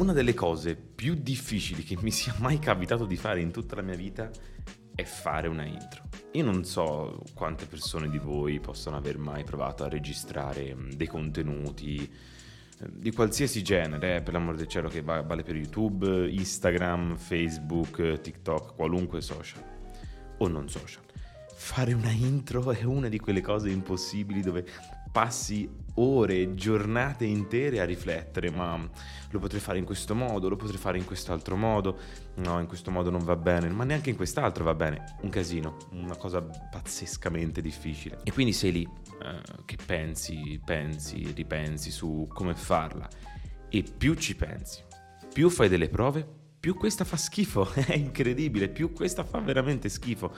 una delle cose più difficili che mi sia mai capitato di fare in tutta la mia vita è fare una intro. Io non so quante persone di voi possono aver mai provato a registrare mm, dei contenuti eh, di qualsiasi genere, eh, per l'amor del cielo, che vale per YouTube, Instagram, Facebook, TikTok, qualunque social o non social. Fare una intro è una di quelle cose impossibili dove passi ore, giornate intere a riflettere, ma lo potrei fare in questo modo, lo potrei fare in quest'altro modo, no, in questo modo non va bene, ma neanche in quest'altro va bene. Un casino, una cosa pazzescamente difficile. E quindi sei lì eh, che pensi, pensi, ripensi su come farla. E più ci pensi, più fai delle prove, più questa fa schifo. È incredibile, più questa fa veramente schifo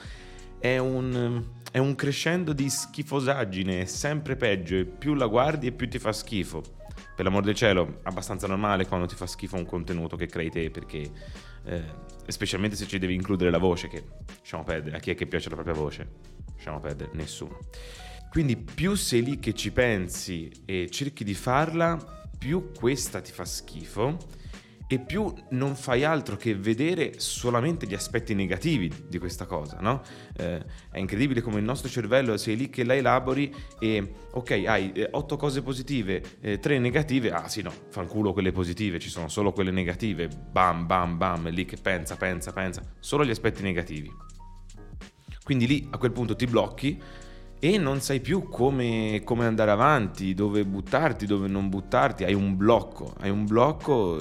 è un, è un crescendo di schifosaggine, sempre peggio, e più la guardi e più ti fa schifo. Per l'amor del cielo, abbastanza normale quando ti fa schifo un contenuto che crei te, perché eh, specialmente se ci devi includere la voce, che lasciamo perdere, a chi è che piace la propria voce? Lasciamo perdere, nessuno. Quindi più sei lì che ci pensi e cerchi di farla, più questa ti fa schifo e più non fai altro che vedere solamente gli aspetti negativi di questa cosa, no? Eh, è incredibile come il nostro cervello sei lì che la elabori e ok, hai eh, otto cose positive, eh, tre negative, ah sì no, fanculo quelle positive, ci sono solo quelle negative, bam bam bam, è lì che pensa, pensa, pensa, solo gli aspetti negativi. Quindi lì a quel punto ti blocchi e non sai più come, come, andare avanti, dove buttarti, dove non buttarti, hai un blocco, hai un blocco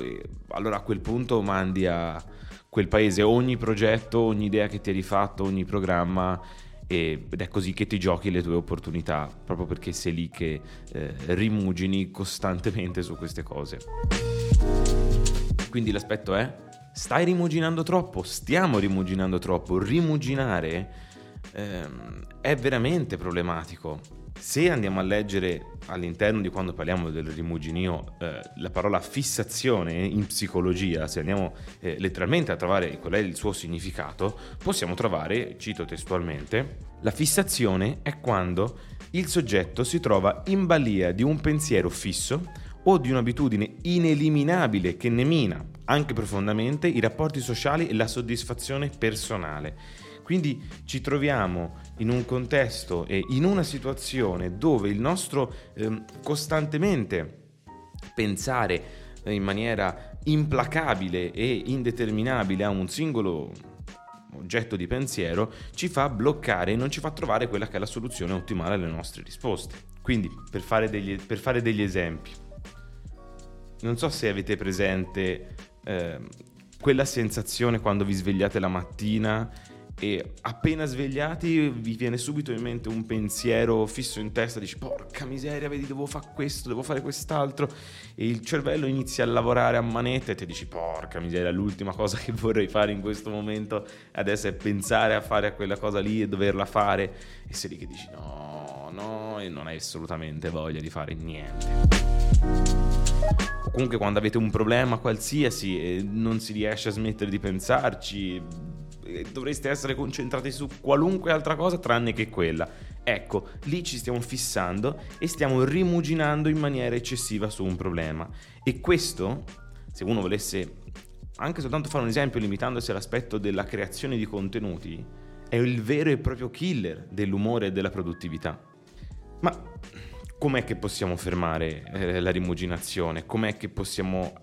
allora a quel punto mandi a quel paese ogni progetto, ogni idea che ti hai rifatto, ogni programma ed è così che ti giochi le tue opportunità, proprio perché sei lì che eh, rimugini costantemente su queste cose. Quindi l'aspetto è, stai rimuginando troppo, stiamo rimuginando troppo, rimuginare ehm, è veramente problematico. Se andiamo a leggere all'interno di quando parliamo del rimuginio eh, la parola fissazione in psicologia, se andiamo eh, letteralmente a trovare qual è il suo significato, possiamo trovare, cito testualmente, la fissazione è quando il soggetto si trova in balia di un pensiero fisso o di un'abitudine ineliminabile che ne mina anche profondamente i rapporti sociali e la soddisfazione personale quindi ci troviamo in un contesto e in una situazione dove il nostro eh, costantemente pensare in maniera implacabile e indeterminabile a un singolo oggetto di pensiero ci fa bloccare e non ci fa trovare quella che è la soluzione ottimale alle nostre risposte. Quindi, per fare degli, per fare degli esempi, non so se avete presente eh, quella sensazione quando vi svegliate la mattina e appena svegliati vi viene subito in mente un pensiero fisso in testa, dici porca miseria, vedi devo fare questo, devo fare quest'altro e il cervello inizia a lavorare a manetta e ti dici porca miseria, l'ultima cosa che vorrei fare in questo momento adesso è pensare a fare quella cosa lì e doverla fare e sei lì che dici no, no e non hai assolutamente voglia di fare niente. Comunque quando avete un problema qualsiasi e non si riesce a smettere di pensarci, dovreste essere concentrati su qualunque altra cosa tranne che quella. Ecco, lì ci stiamo fissando e stiamo rimuginando in maniera eccessiva su un problema. E questo, se uno volesse anche soltanto fare un esempio limitandosi all'aspetto della creazione di contenuti, è il vero e proprio killer dell'umore e della produttività. Ma com'è che possiamo fermare eh, la rimuginazione? Com'è che possiamo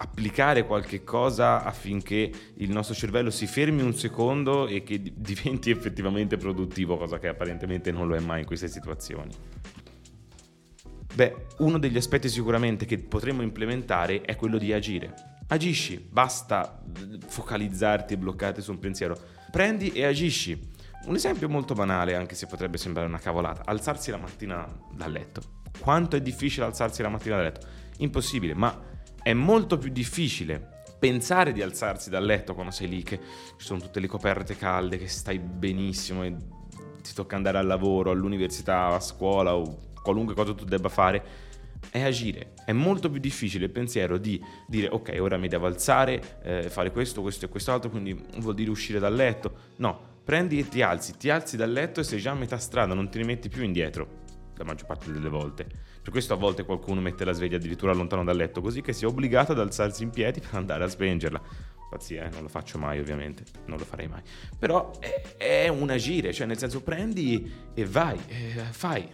applicare qualche cosa affinché il nostro cervello si fermi un secondo e che diventi effettivamente produttivo, cosa che apparentemente non lo è mai in queste situazioni. Beh, uno degli aspetti sicuramente che potremmo implementare è quello di agire. Agisci, basta focalizzarti e bloccarti su un pensiero. Prendi e agisci. Un esempio molto banale, anche se potrebbe sembrare una cavolata, alzarsi la mattina dal letto. Quanto è difficile alzarsi la mattina dal letto? Impossibile, ma è molto più difficile pensare di alzarsi dal letto quando sei lì, che ci sono tutte le coperte calde, che stai benissimo e ti tocca andare al lavoro, all'università, a scuola o qualunque cosa tu debba fare, è agire. È molto più difficile il pensiero di dire ok, ora mi devo alzare, eh, fare questo, questo e quest'altro, quindi vuol dire uscire dal letto. No, prendi e ti alzi, ti alzi dal letto e sei già a metà strada, non ti rimetti più indietro. La maggior parte delle volte. Per questo a volte qualcuno mette la sveglia addirittura lontano dal letto, così che sia obbligato ad alzarsi in piedi per andare a spengerla. Pazzia, eh? non lo faccio mai ovviamente, non lo farei mai. Però è, è un agire, cioè nel senso prendi e vai, eh, fai.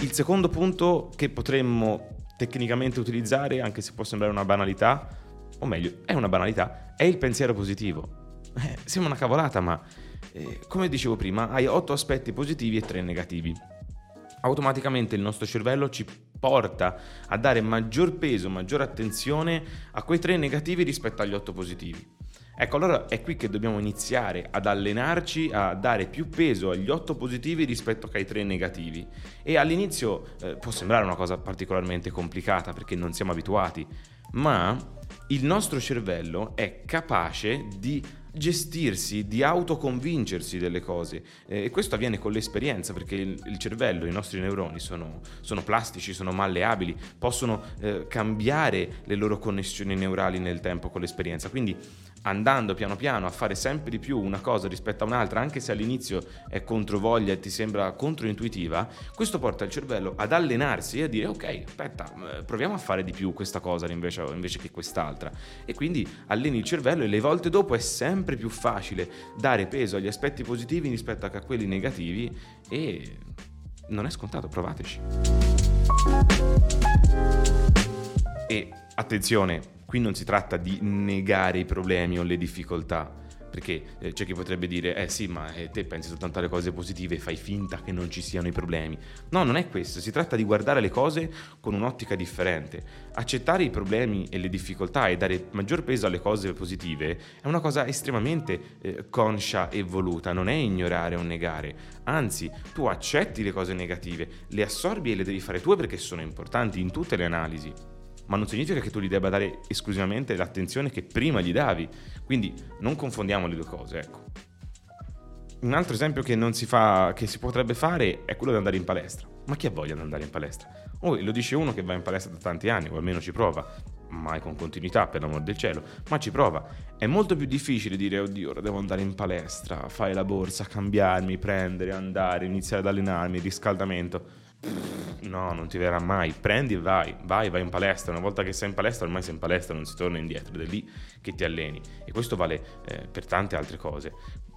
Il secondo punto che potremmo tecnicamente utilizzare, anche se può sembrare una banalità, o meglio, è una banalità, è il pensiero positivo. Eh, sembra una cavolata, ma eh, come dicevo prima, hai otto aspetti positivi e tre negativi. Automaticamente il nostro cervello ci porta a dare maggior peso, maggior attenzione a quei tre negativi rispetto agli otto positivi. Ecco, allora è qui che dobbiamo iniziare ad allenarci a dare più peso agli otto positivi rispetto ai tre negativi. E all'inizio eh, può sembrare una cosa particolarmente complicata perché non siamo abituati, ma il nostro cervello è capace di gestirsi, di autoconvincersi delle cose. Eh, e questo avviene con l'esperienza perché il, il cervello, i nostri neuroni sono, sono plastici, sono malleabili, possono eh, cambiare le loro connessioni neurali nel tempo con l'esperienza, quindi andando piano piano a fare sempre di più una cosa rispetto a un'altra, anche se all'inizio è controvoglia e ti sembra controintuitiva, questo porta il cervello ad allenarsi e a dire ok, aspetta, eh, proviamo a fare di più questa cosa invece, invece che quest'altra. E quindi alleni il cervello e le volte dopo è sempre più facile dare peso agli aspetti positivi rispetto a quelli negativi e non è scontato, provateci. E attenzione, qui non si tratta di negare i problemi o le difficoltà, perché eh, c'è chi potrebbe dire, eh sì, ma eh, te pensi soltanto alle cose positive e fai finta che non ci siano i problemi. No, non è questo, si tratta di guardare le cose con un'ottica differente. Accettare i problemi e le difficoltà e dare maggior peso alle cose positive è una cosa estremamente eh, conscia e voluta, non è ignorare o negare. Anzi, tu accetti le cose negative, le assorbi e le devi fare tue perché sono importanti in tutte le analisi ma non significa che tu gli debba dare esclusivamente l'attenzione che prima gli davi. Quindi non confondiamo le due cose, ecco. Un altro esempio che, si fa, che si potrebbe fare è quello di andare in palestra. Ma chi ha voglia di andare in palestra? Oh, lo dice uno che va in palestra da tanti anni, o almeno ci prova, mai con continuità per l'amor del cielo, ma ci prova. È molto più difficile dire, oddio, ora devo andare in palestra, fare la borsa, cambiarmi, prendere, andare, iniziare ad allenarmi, riscaldamento No, non ti verrà mai. Prendi e vai, vai, vai in palestra. Una volta che sei in palestra, ormai sei in palestra, non si torna indietro. Ed è lì che ti alleni. E questo vale eh, per tante altre cose.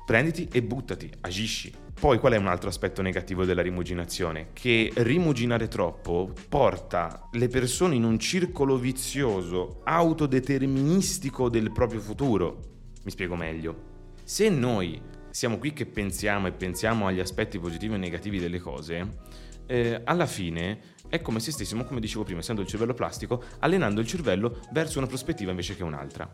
Prenditi e buttati, agisci. Poi qual è un altro aspetto negativo della rimuginazione? Che rimuginare troppo porta le persone in un circolo vizioso, autodeterministico del proprio futuro. Mi spiego meglio. Se noi siamo qui che pensiamo e pensiamo agli aspetti positivi e negativi delle cose, eh, alla fine è come se stessimo, come dicevo prima, essendo il cervello plastico, allenando il cervello verso una prospettiva invece che un'altra.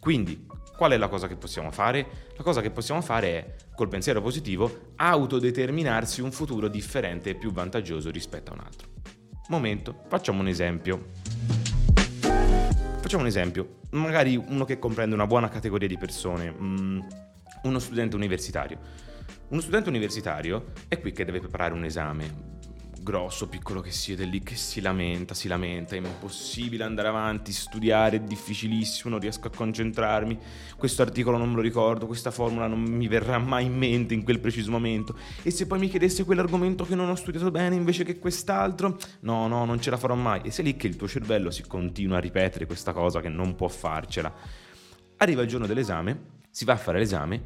Quindi, qual è la cosa che possiamo fare? La cosa che possiamo fare è, col pensiero positivo, autodeterminarsi un futuro differente e più vantaggioso rispetto a un altro. Momento, facciamo un esempio. Facciamo un esempio, magari uno che comprende una buona categoria di persone, mm, uno studente universitario. Uno studente universitario è qui che deve preparare un esame, grosso, piccolo che è lì che si lamenta, si lamenta, è impossibile andare avanti, studiare è difficilissimo, non riesco a concentrarmi, questo articolo non me lo ricordo, questa formula non mi verrà mai in mente in quel preciso momento, e se poi mi chiedesse quell'argomento che non ho studiato bene invece che quest'altro, no, no, non ce la farò mai, e sei lì che il tuo cervello si continua a ripetere questa cosa che non può farcela. Arriva il giorno dell'esame, si va a fare l'esame,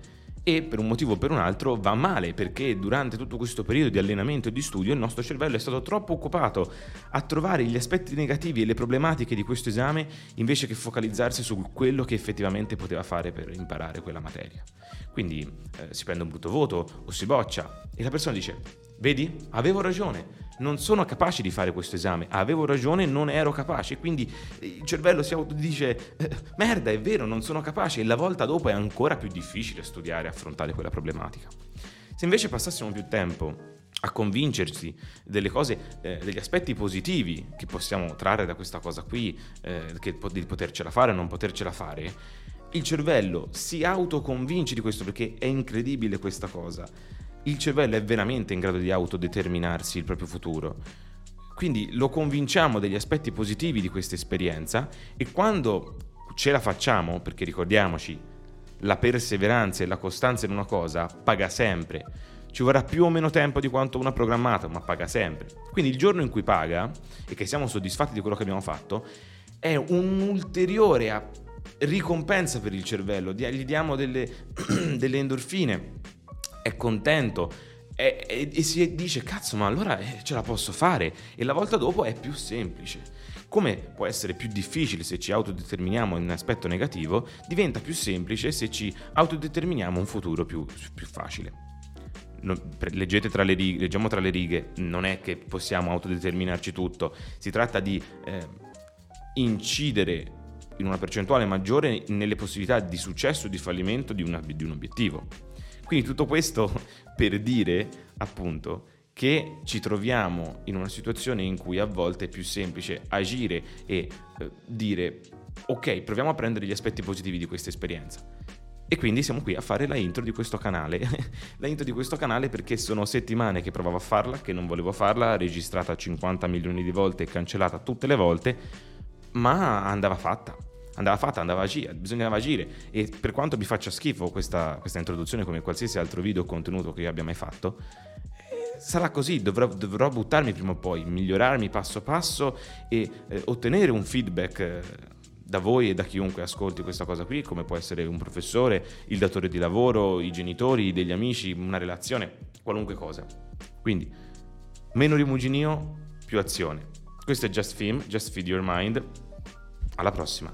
e per un motivo o per un altro va male perché durante tutto questo periodo di allenamento e di studio il nostro cervello è stato troppo occupato a trovare gli aspetti negativi e le problematiche di questo esame invece che focalizzarsi su quello che effettivamente poteva fare per imparare quella materia. Quindi eh, si prende un brutto voto o si boccia e la persona dice vedi avevo ragione non sono capace di fare questo esame, avevo ragione, non ero capace, quindi il cervello si autodice, eh, merda, è vero, non sono capace, e la volta dopo è ancora più difficile studiare e affrontare quella problematica. Se invece passassimo più tempo a convincersi delle cose, eh, degli aspetti positivi che possiamo trarre da questa cosa qui, eh, che, di potercela fare o non potercela fare, il cervello si autoconvince di questo perché è incredibile questa cosa il cervello è veramente in grado di autodeterminarsi il proprio futuro. Quindi lo convinciamo degli aspetti positivi di questa esperienza e quando ce la facciamo, perché ricordiamoci, la perseveranza e la costanza in una cosa paga sempre. ci vorrà più o meno tempo di quanto una programmata, ma paga sempre. Quindi il giorno in cui paga e che siamo soddisfatti di quello che abbiamo fatto è un'ulteriore ricompensa per il cervello, gli diamo delle, delle endorfine, è contento e, e, e, si dice cazzo ma allora eh, ce la posso fare e la volta dopo è più semplice. Come può essere più difficile se ci autodeterminiamo in un aspetto negativo, diventa più semplice se ci autodeterminiamo un futuro più, più facile leggete tra le righe, leggiamo tra le righe, non è che possiamo autodeterminarci tutto, si tratta di eh, incidere in una percentuale maggiore nelle possibilità di successo o di fallimento di, una, di un obiettivo. Quindi tutto questo per dire appunto che ci troviamo in una situazione in cui a volte è più semplice agire e eh, dire ok, proviamo a prendere gli aspetti positivi di questa esperienza. E quindi siamo qui a fare la intro di questo canale. la intro di questo canale perché sono settimane che provavo a farla, che non volevo farla, registrata 50 milioni di volte e cancellata tutte le volte, ma andava fatta. Andava fatta, andava agire, bisognava agire. E per quanto mi faccia schifo questa, questa introduzione, come qualsiasi altro video o contenuto che io abbia mai fatto, eh, sarà così, dovrò, dovrò, buttarmi prima o poi, migliorarmi passo passo e eh, ottenere un feedback eh, da voi e da chiunque ascolti questa cosa qui, come può essere un professore, il datore di lavoro, i genitori, degli amici, una relazione, qualunque cosa. Quindi, meno rimuginio, più azione. Questo è Just Film, Just Feed Your Mind. Alla prossima.